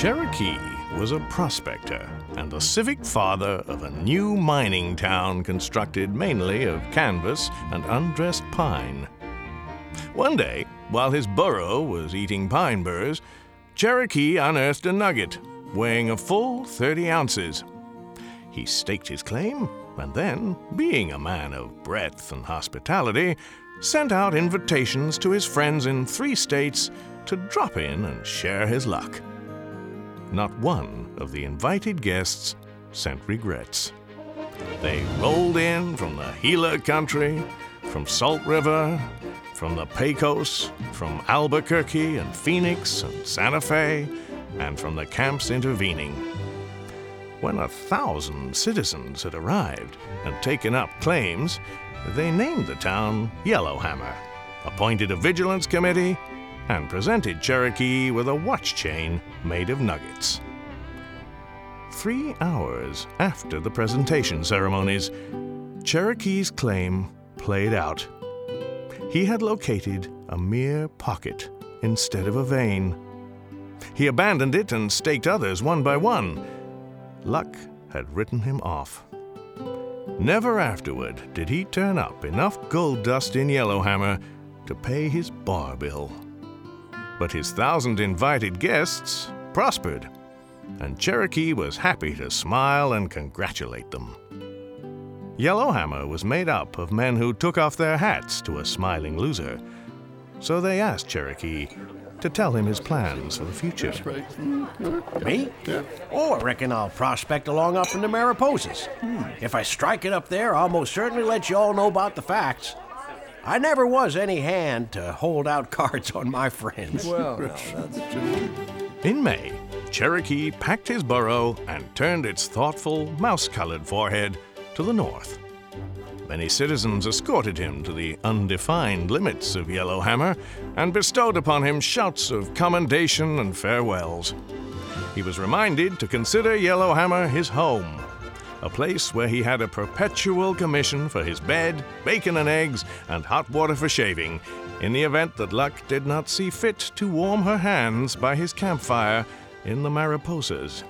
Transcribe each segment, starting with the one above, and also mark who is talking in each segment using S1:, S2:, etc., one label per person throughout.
S1: Cherokee was a prospector and the civic father of a new mining town constructed mainly of canvas and undressed pine. One day, while his burro was eating pine burrs, Cherokee unearthed a nugget weighing a full 30 ounces. He staked his claim and then, being a man of breadth and hospitality, sent out invitations to his friends in three states to drop in and share his luck. Not one of the invited guests sent regrets. They rolled in from the Gila country, from Salt River, from the Pecos, from Albuquerque and Phoenix and Santa Fe, and from the camps intervening. When a thousand citizens had arrived and taken up claims, they named the town Yellowhammer, appointed a vigilance committee, and presented Cherokee with a watch chain made of nuggets. Three hours after the presentation ceremonies, Cherokee's claim played out. He had located a mere pocket instead of a vein. He abandoned it and staked others one by one. Luck had written him off. Never afterward did he turn up enough gold dust in Yellowhammer to pay his bar bill. But his thousand invited guests prospered, and Cherokee was happy to smile and congratulate them. Yellowhammer was made up of men who took off their hats to a smiling loser, so they asked Cherokee to tell him his plans for the future.
S2: Me? Oh, I reckon I'll prospect along up in the Mariposas. Hmm. If I strike it up there, I'll most certainly let you all know about the facts. I never was any hand to hold out cards on my friends.
S3: Well, now, that's true.
S1: In May, Cherokee packed his burro and turned its thoughtful, mouse colored forehead to the north. Many citizens escorted him to the undefined limits of Yellowhammer and bestowed upon him shouts of commendation and farewells. He was reminded to consider Yellowhammer his home, a place where he had a perpetual commission for his bed, bacon and eggs, and hot water for shaving, in the event that luck did not see fit to warm her hands by his campfire in the Mariposas.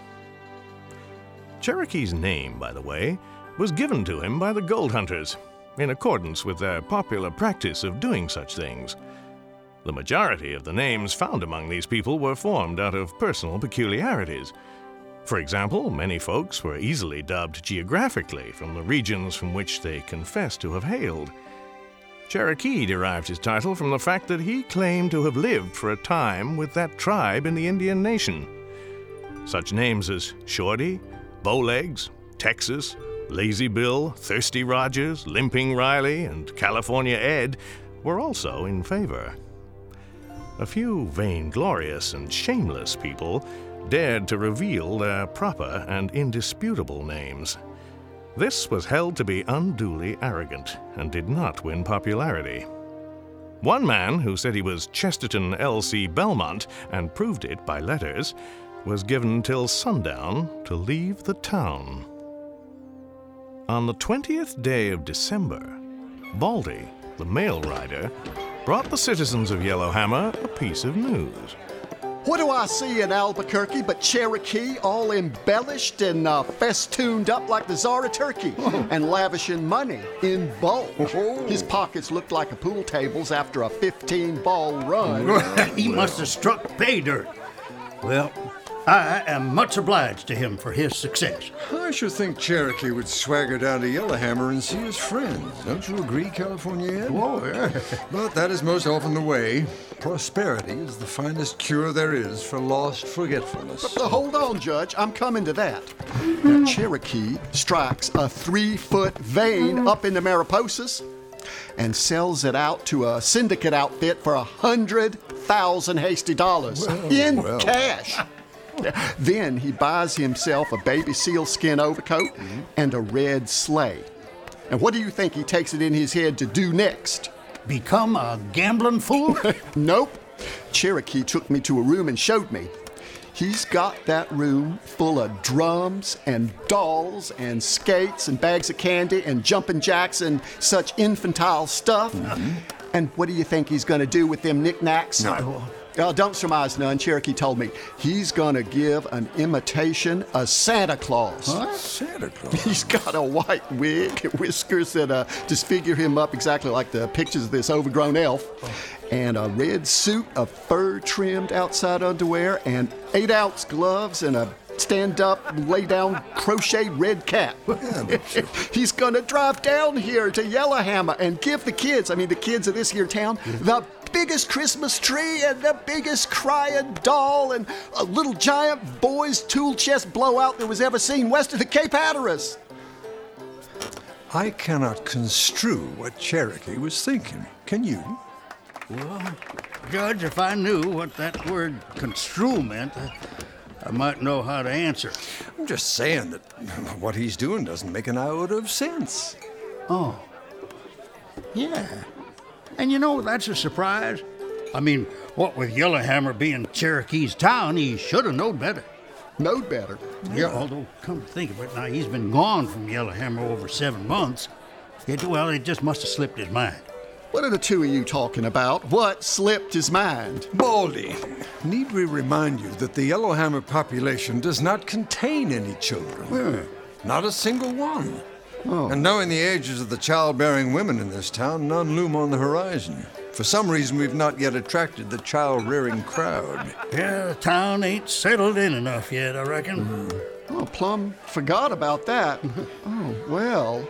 S1: Cherokee's name, by the way, was given to him by the gold hunters, in accordance with their popular practice of doing such things. The majority of the names found among these people were formed out of personal peculiarities. For example, many folks were easily dubbed geographically from the regions from which they confessed to have hailed. Cherokee derived his title from the fact that he claimed to have lived for a time with that tribe in the Indian Nation. Such names as Shorty, Bowlegs, Texas, Lazy Bill, Thirsty Rogers, Limping Riley, and California Ed were also in favor. A few vainglorious and shameless people dared to reveal their proper and indisputable names. This was held to be unduly arrogant and did not win popularity. One man, who said he was Chesterton L.C. Belmont and proved it by letters, was given till sundown to leave the town. On the 20th day of December, Baldy, the mail rider, brought the citizens of Yellowhammer a piece of news.
S4: What do I see in Albuquerque but Cherokee all embellished and uh, festooned up like the Czar of Turkey and lavishing money in bulk? His pockets looked like a pool tables after a 15 ball run.
S5: he must have struck pay dirt. Well, I am much obliged to him for his success.
S3: I should think Cherokee would swagger down to Yellowhammer and see his friends. Don't you agree, California Ed?
S5: Oh, yeah.
S3: But that is most often the way. Prosperity is the finest cure there is for lost forgetfulness.
S4: But hold on, Judge, I'm coming to that. Now, Cherokee strikes a three foot vein mm. up in the Mariposas and sells it out to a syndicate outfit for a hundred thousand hasty dollars in
S3: well.
S4: cash. Then he buys himself a baby sealskin overcoat mm-hmm. and a red sleigh. And what do you think he takes it in his head to do next?
S5: Become a gambling fool?
S4: Nope. Cherokee took me to a room and showed me. He's got that room full of drums and dolls and skates and bags of candy and jumping jacks and such infantile stuff. Mm-hmm. And what do you think he's going to do with them knickknacks?
S5: No.
S4: Uh, don't surmise none. Cherokee told me he's gonna give an imitation of Santa Claus.
S3: Santa Claus.
S4: He's got a white wig and whiskers that uh, disfigure him up exactly like the pictures of this overgrown elf, and a red suit of fur trimmed outside underwear, and eight ounce gloves, and a stand up, lay down crochet red cap. He's gonna drive down here to Yellowhammer and give the kids, I mean, the kids of this here town, the biggest Christmas tree and the biggest crying doll and a little giant boy's tool chest blowout that was ever seen west of the Cape Hatteras.
S3: I cannot construe what Cherokee was thinking. Can you?
S5: Well, Judge, if I knew what that word construe meant, I, I might know how to answer.
S3: I'm just saying that what he's doing doesn't make an iota of sense.
S5: Oh. Yeah. And you know, that's a surprise. I mean, what with Yellowhammer being Cherokee's town, he should have known better.
S4: Knowed better.
S5: Yeah, although, come to think of it, now he's been gone from Yellowhammer over seven months. It, well, it just must have slipped his mind.
S4: What are the two of you talking about? What slipped his mind?
S3: Baldy, need we remind you that the Yellowhammer population does not contain any children? Not a single one. And knowing the ages of the childbearing women in this town, none loom on the horizon. For some reason, we've not yet attracted the child rearing crowd.
S5: Yeah, the town ain't settled in enough yet, I reckon.
S4: Oh, Plum forgot about that. oh, well.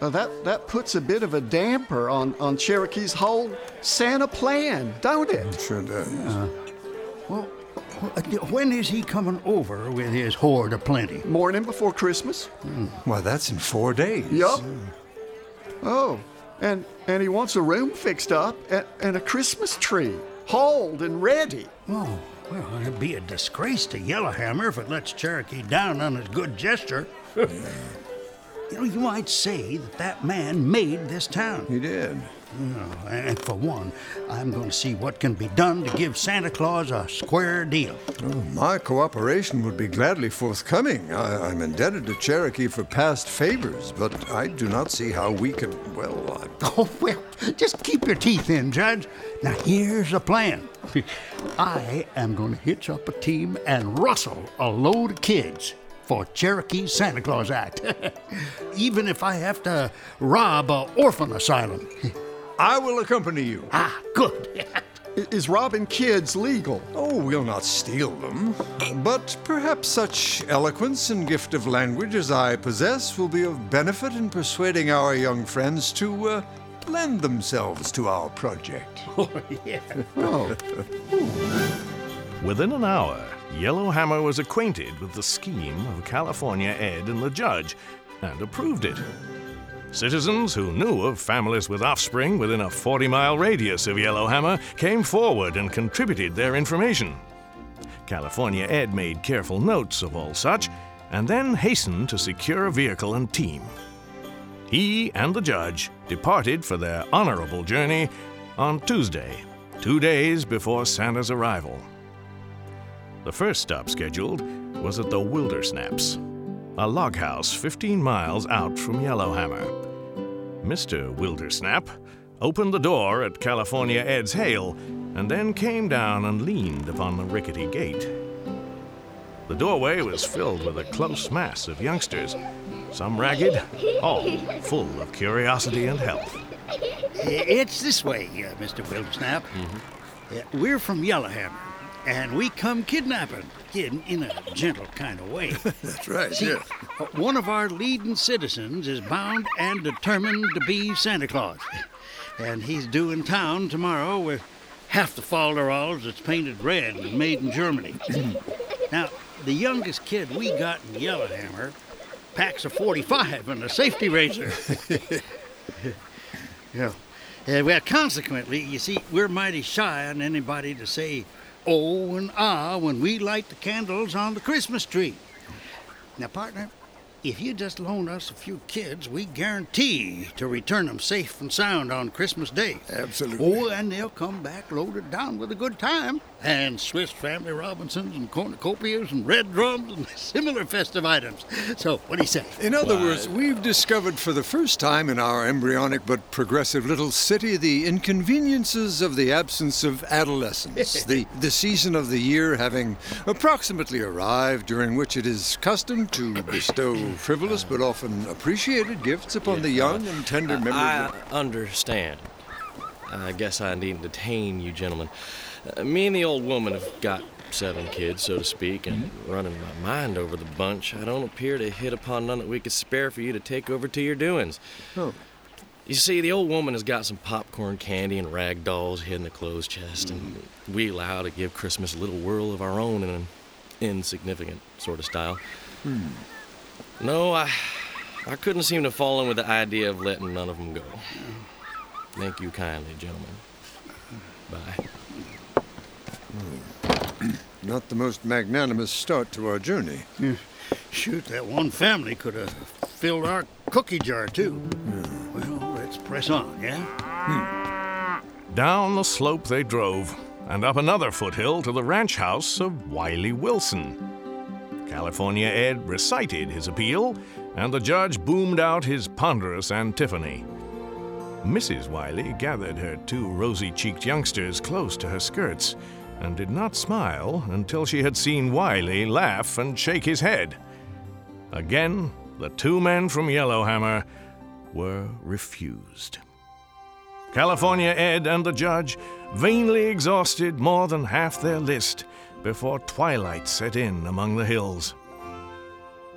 S4: Uh, that, that puts a bit of a damper on, on Cherokee's whole Santa plan, don't it?
S3: Sure does.
S5: Well, wh- when is he coming over with his hoard of plenty?
S4: Morning before Christmas? Hmm.
S3: Why, that's in four days.
S4: Yup. Hmm. Oh, and, and he wants a room fixed up and, and a Christmas tree, hauled and ready.
S5: Oh, well, it'd be a disgrace to Yellowhammer if it lets Cherokee down on his good gesture. you know, you might say that that man made this town.
S3: He did.
S5: And for one, I'm going to see what can be done to give Santa Claus a square deal.
S3: Oh, my cooperation would be gladly forthcoming. I, I'm indebted to Cherokee for past favors, but I do not see how we can. Well, I, uh,
S5: Oh, well, just keep your teeth in, Judge. Now, here's the plan. I am going to hitch up a team and rustle a load of kids for Cherokee Santa Claus Act. Even if I have to rob a orphan asylum.
S3: I will accompany you.
S5: ah, good.
S4: Is robbing kids legal?
S3: Oh, we'll not steal them. But perhaps such eloquence and gift of language as I possess will be of benefit in persuading our young friends to uh, lend themselves to our project.
S5: Oh, yeah.
S4: Oh,
S1: Within an hour, Yellowhammer was acquainted with the scheme of California Ed and the judge and approved it. Citizens who knew of families with offspring within a 40 mile radius of Yellowhammer came forward and contributed their information. California Ed made careful notes of all such and then hastened to secure a vehicle and team. He and the judge departed for their honorable journey on Tuesday, two days before Santa's arrival. The first stop scheduled was at the Wildersnaps, a log house 15 miles out from Yellowhammer. Mr. Wildersnap opened the door at California Ed's hail and then came down and leaned upon the rickety gate. The doorway was filled with a close mass of youngsters, some ragged, all full of curiosity and health.
S5: It's this way, uh, Mr. Wildersnap. Uh, we're from Yellowhammer, and we come kidnapping, in, in a gentle kind of way.
S3: That's right,
S5: See, uh, one of our leading citizens is bound and determined to be Santa Claus. And he's due in town tomorrow with half the falderalls that's painted red and made in Germany. now, the youngest kid we got in Yellowhammer packs a 45 and a safety razor. yeah. Uh, well, consequently, you see, we're mighty shy on anybody to say oh and ah when we light the candles on the Christmas tree. Now, partner, if you just loan us a few kids, we guarantee to return them safe and sound on Christmas Day.
S3: Absolutely.
S5: Oh, and they'll come back loaded down with a good time. And Swiss Family Robinsons and cornucopias and red drums and similar festive items. So, what do you say?
S3: In other words, we've discovered for the first time in our embryonic but progressive little city the inconveniences of the absence of adolescence, the, the season of the year having approximately arrived during which it is custom to bestow frivolous but often appreciated gifts upon the young and tender members
S6: I
S3: of...
S6: understand. I guess I needn't detain you gentlemen. Uh, me and the old woman have got seven kids, so to speak, and mm-hmm. running my mind over the bunch, I don't appear to hit upon none that we could spare for you to take over to your doings.
S3: Oh.
S6: You see, the old woman has got some popcorn candy and rag dolls hid in the clothes chest, and mm-hmm. we allow to give Christmas a little whirl of our own in an insignificant sort of style. Hmm. No, I, I couldn't seem to fall in with the idea of letting none of them go. Thank you kindly, gentlemen. Bye. Hmm.
S3: Not the most magnanimous start to our journey.
S5: Shoot, that one family could have filled our cookie jar, too. Hmm. Well, let's press on, yeah? Hmm.
S1: Down the slope they drove, and up another foothill to the ranch house of Wiley Wilson. California Ed recited his appeal, and the judge boomed out his ponderous antiphony. Mrs. Wiley gathered her two rosy cheeked youngsters close to her skirts and did not smile until she had seen Wiley laugh and shake his head. Again, the two men from Yellowhammer were refused. California Ed and the judge vainly exhausted more than half their list before twilight set in among the hills.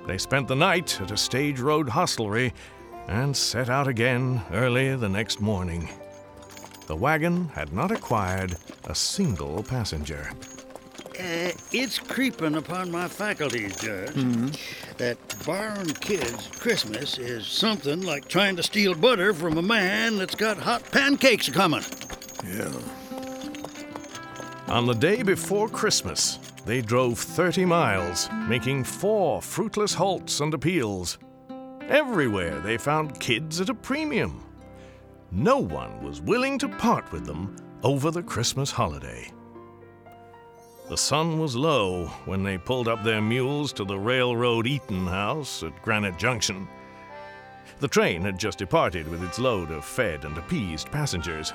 S1: They spent the night at a stage road hostelry and set out again early the next morning. The wagon had not acquired a single passenger.
S5: Uh, it's creeping upon my faculties, Judge, that borrowing kids Christmas is something like trying to steal butter from a man that's got hot pancakes coming.
S3: Yeah.
S1: On the day before Christmas, they drove 30 miles, making four fruitless halts and appeals. Everywhere they found kids at a premium. No one was willing to part with them over the Christmas holiday. The sun was low when they pulled up their mules to the railroad eating house at Granite Junction. The train had just departed with its load of fed and appeased passengers.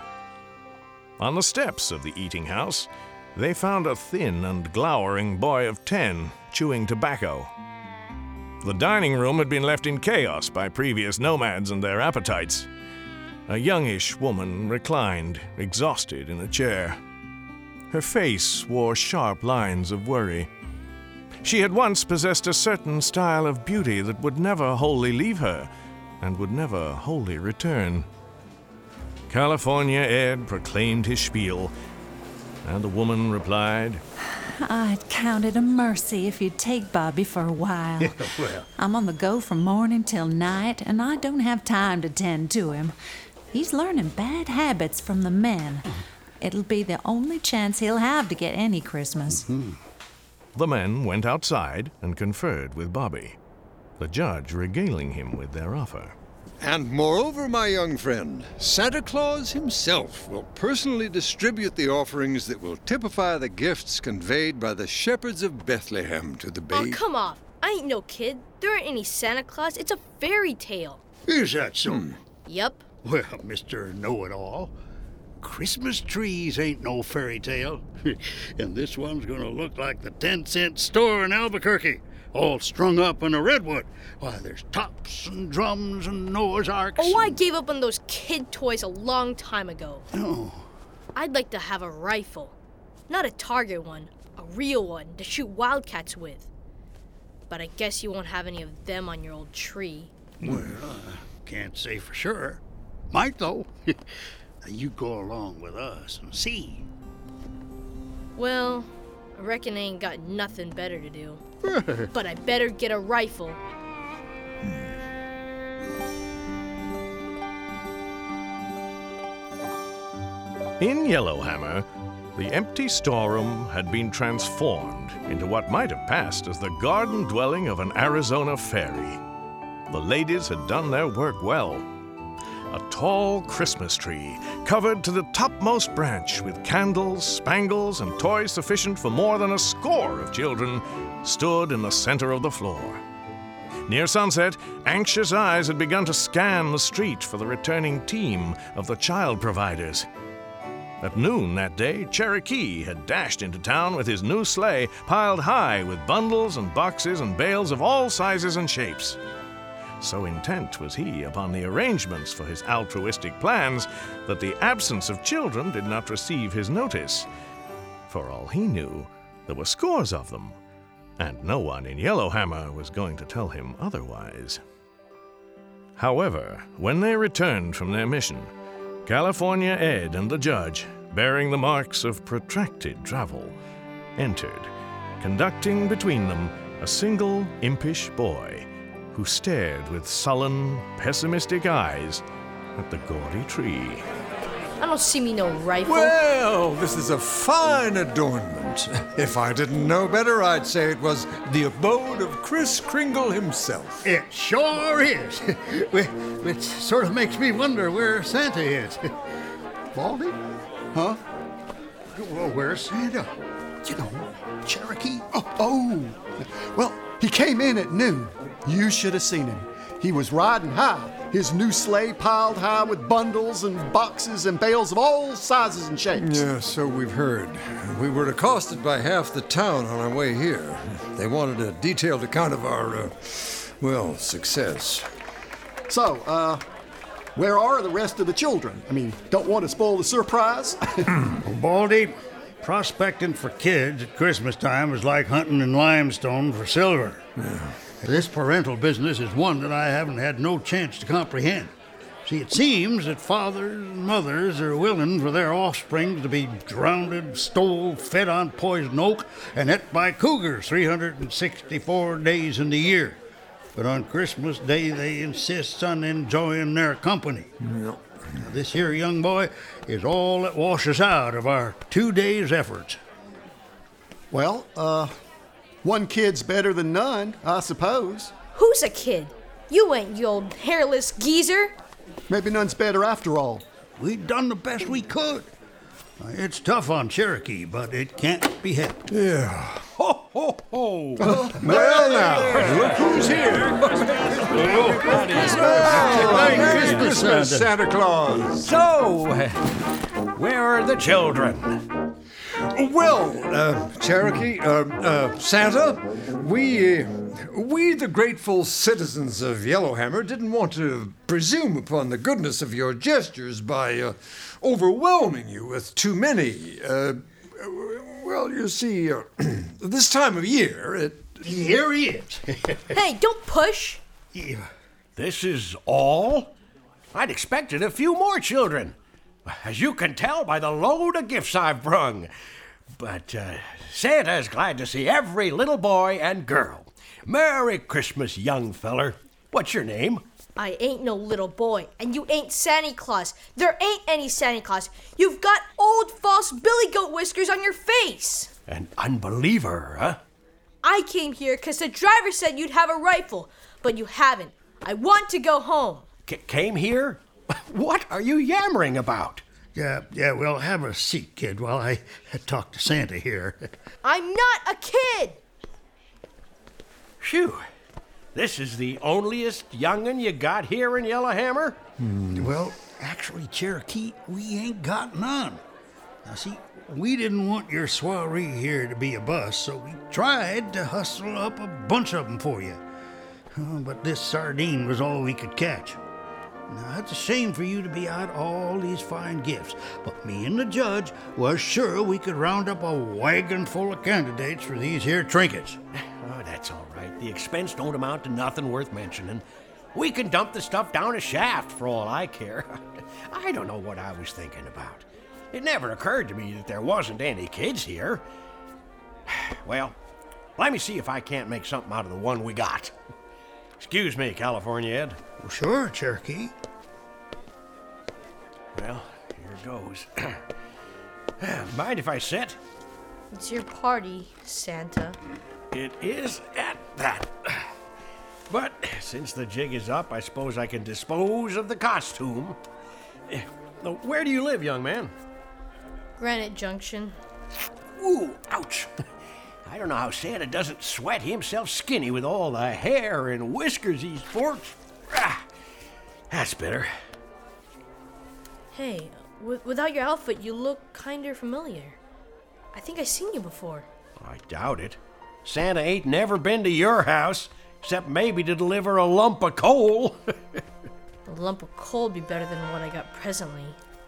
S1: On the steps of the eating house, they found a thin and glowering boy of ten chewing tobacco. The dining room had been left in chaos by previous nomads and their appetites. A youngish woman reclined, exhausted, in a chair. Her face wore sharp lines of worry. She had once possessed a certain style of beauty that would never wholly leave her and would never wholly return. California Ed proclaimed his spiel, and the woman replied,
S7: I'd count it a mercy if you'd take Bobby for a while.
S5: well.
S7: I'm on the go from morning till night, and I don't have time to tend to him. He's learning bad habits from the men. It'll be the only chance he'll have to get any Christmas. Hmm.
S1: The men went outside and conferred with Bobby, the judge regaling him with their offer.
S3: And moreover, my young friend, Santa Claus himself will personally distribute the offerings that will typify the gifts conveyed by the shepherds of Bethlehem to the
S8: Oh,
S3: babe.
S8: come off. I ain't no kid. There ain't any Santa Claus. It's a fairy tale.
S5: Is that so?
S8: Yep.
S5: Well, Mr. Know It All, Christmas trees ain't no fairy tale. and this one's gonna look like the 10 cent store in Albuquerque, all strung up in a redwood. Why, there's tops and drums and Noah's Arks.
S8: Oh, I gave up on those kid toys a long time ago.
S5: Oh,
S8: I'd like to have a rifle. Not a target one, a real one to shoot wildcats with. But I guess you won't have any of them on your old tree.
S5: well, I can't say for sure. Might, though. you go along with us and see.
S8: Well, I reckon I ain't got nothing better to do. but I better get a rifle.
S1: In Yellowhammer, the empty storeroom had been transformed into what might have passed as the garden dwelling of an Arizona fairy. The ladies had done their work well. A tall Christmas tree, covered to the topmost branch with candles, spangles, and toys sufficient for more than a score of children, stood in the center of the floor. Near sunset, anxious eyes had begun to scan the street for the returning team of the child providers. At noon that day, Cherokee had dashed into town with his new sleigh piled high with bundles and boxes and bales of all sizes and shapes. So intent was he upon the arrangements for his altruistic plans that the absence of children did not receive his notice. For all he knew, there were scores of them, and no one in Yellowhammer was going to tell him otherwise. However, when they returned from their mission, California Ed and the judge, bearing the marks of protracted travel, entered, conducting between them a single impish boy who stared with sullen, pessimistic eyes at the gaudy tree.
S8: I don't see me no rifle.
S3: Well, this is a fine adornment. If I didn't know better, I'd say it was the abode of Kris Kringle himself.
S5: It sure is. Which sort of makes me wonder where Santa is. Baldy?
S4: Huh?
S5: Well, where's Santa?
S4: You know, Cherokee. Oh, oh. Well, he came in at noon. You should have seen him. He was riding high, his new sleigh piled high with bundles and boxes and bales of all sizes and shapes.
S3: Yeah, so we've heard. We were accosted by half the town on our way here. They wanted a detailed account of our, uh, well, success.
S4: So, uh, where are the rest of the children? I mean, don't want to spoil the surprise.
S5: Baldy, prospecting for kids at Christmas time is like hunting in limestone for silver. This parental business is one that I haven't had no chance to comprehend. See, it seems that fathers and mothers are willing for their offspring to be drowned, stole, fed on poison oak, and et by cougars 364 days in the year. But on Christmas Day, they insist on enjoying their company. Now, this here young boy is all that washes out of our two days' efforts.
S4: well, uh, one kid's better than none, I suppose.
S8: Who's a kid? You ain't, you old hairless geezer.
S4: Maybe none's better after all.
S5: We done the best we could. Uh, It's tough on Cherokee, but it can't be helped.
S3: Yeah.
S5: Ho, ho, ho!
S3: Well, now, look who's here. Merry Christmas, Santa Claus.
S2: So, where are the children?
S3: Well, uh, Cherokee, uh, uh, Santa, we, uh, we, the grateful citizens of Yellowhammer, didn't want to presume upon the goodness of your gestures by uh, overwhelming you with too many. Uh, well, you see, uh, this time of year, it.
S5: Here he is.
S8: Hey, don't push.
S5: Yeah.
S2: This is all? I'd expected a few more children, as you can tell by the load of gifts I've brung. But uh, Santa's glad to see every little boy and girl. Merry Christmas, young feller. What's your name?
S8: I ain't no little boy, and you ain't Santa Claus. There ain't any Santa Claus. You've got old false billy goat whiskers on your face.
S2: An unbeliever, huh?
S8: I came here 'cause the driver said you'd have a rifle, but you haven't. I want to go home.
S2: C- came here? What are you yammering about?
S5: Yeah, yeah, well, have a seat, kid, while I talk to Santa here.
S8: I'm not a kid.
S2: Phew. This is the onlyest young'un you got here in Yellowhammer?
S5: Hmm, well, actually, Cherokee, we ain't got none. Now, see, we didn't want your soiree here to be a bust, so we tried to hustle up a bunch of them for you. But this sardine was all we could catch. Now, it's a shame for you to be out all these fine gifts, but me and the judge was sure we could round up a wagon full of candidates for these here trinkets.
S2: Oh, that's all right. The expense don't amount to nothing worth mentioning. We can dump the stuff down a shaft for all I care. I don't know what I was thinking about. It never occurred to me that there wasn't any kids here. Well, let me see if I can't make something out of the one we got. Excuse me, California Ed.
S5: Well, sure, Cherokee.
S2: Well, here goes. Mind if I sit?
S8: It's your party, Santa.
S2: It is at that. But since the jig is up, I suppose I can dispose of the costume. Where do you live, young man?
S8: Granite Junction.
S2: Ooh, ouch. I don't know how Santa doesn't sweat himself skinny with all the hair and whiskers he sports. Ah, that's better.
S8: Hey, w- without your outfit, you look kinda familiar. I think I've seen you before.
S2: I doubt it. Santa ain't never been to your house, except maybe to deliver a lump of coal.
S8: A lump of coal would be better than what I got presently,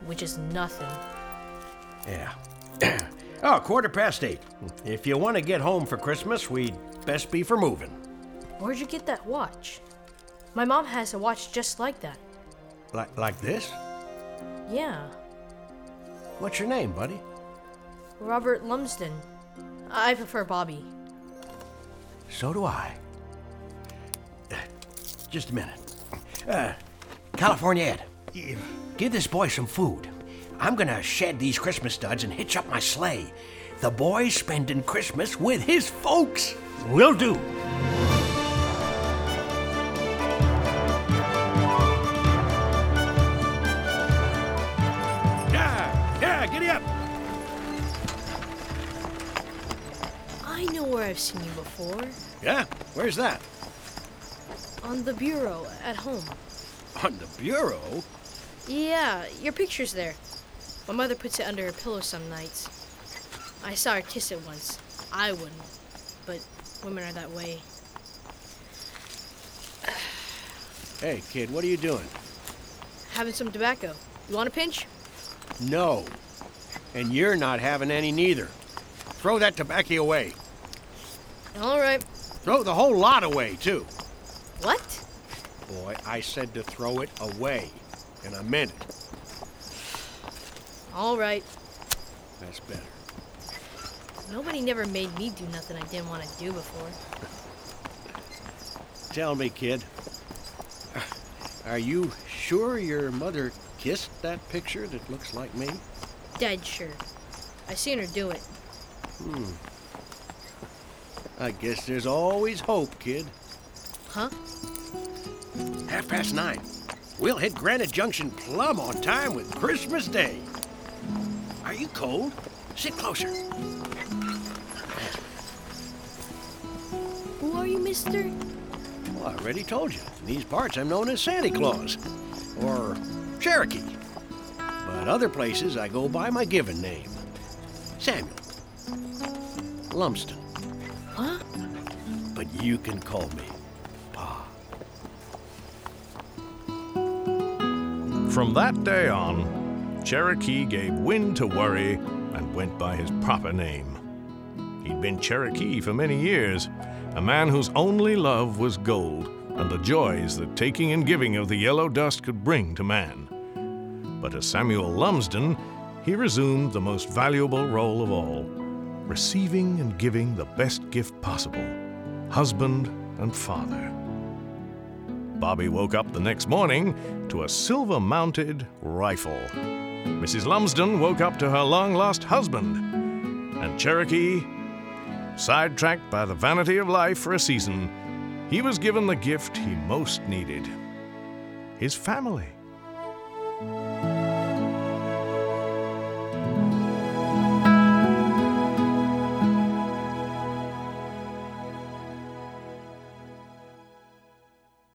S8: which is nothing.
S2: yeah. oh, quarter past eight. If you want to get home for Christmas, we'd best be for moving.
S8: Where'd you get that watch? My mom has a watch just like that.
S2: Like, like this?
S8: Yeah,
S2: What's your name, buddy?
S8: Robert Lumsden. I prefer Bobby.
S2: So do I. Uh, Just a minute. Uh, California Ed, give this boy some food. I'm gonna shed these Christmas studs and hitch up my sleigh. The boy's spending Christmas with his folks. Will do. Yeah, yeah, giddy up.
S8: I know where I've seen you before.
S2: Yeah, where's that?
S8: On the bureau at home.
S2: On the bureau?
S8: Yeah, your picture's there. My mother puts it under her pillow some nights. I saw her kiss it once. I wouldn't, but women are that way.
S2: Hey, kid, what are you doing?
S8: Having some tobacco. You want a pinch?
S2: No. And you're not having any neither. Throw that tobacco away.
S8: All right.
S2: Throw the whole lot away, too.
S8: What?
S2: Boy, I said to throw it away. And I meant it.
S8: All right.
S2: That's better.
S8: Nobody never made me do nothing I didn't want to do before.
S2: Tell me, kid. Are you sure your mother kissed that picture that looks like me?
S8: Dead sure. I seen her do it. Hmm.
S2: I guess there's always hope, kid.
S8: Huh?
S2: Half past nine. We'll hit Granite Junction plumb on time with Christmas Day. Are you cold? Sit closer.
S8: Who are you, mister?
S2: Well, I already told you. In these parts, I'm known as Santa Claus. Or Cherokee. But other places, I go by my given name Samuel. Lumsden.
S8: Huh?
S2: But you can call me Pa.
S1: From that day on, Cherokee gave wind to worry and went by his proper name. He'd been Cherokee for many years, a man whose only love was gold and the joys that taking and giving of the yellow dust could bring to man. But as Samuel Lumsden, he resumed the most valuable role of all receiving and giving the best gift possible husband and father. Bobby woke up the next morning to a silver mounted rifle. Mrs. Lumsden woke up to her long lost husband. And Cherokee, sidetracked by the vanity of life for a season, he was given the gift he most needed his family.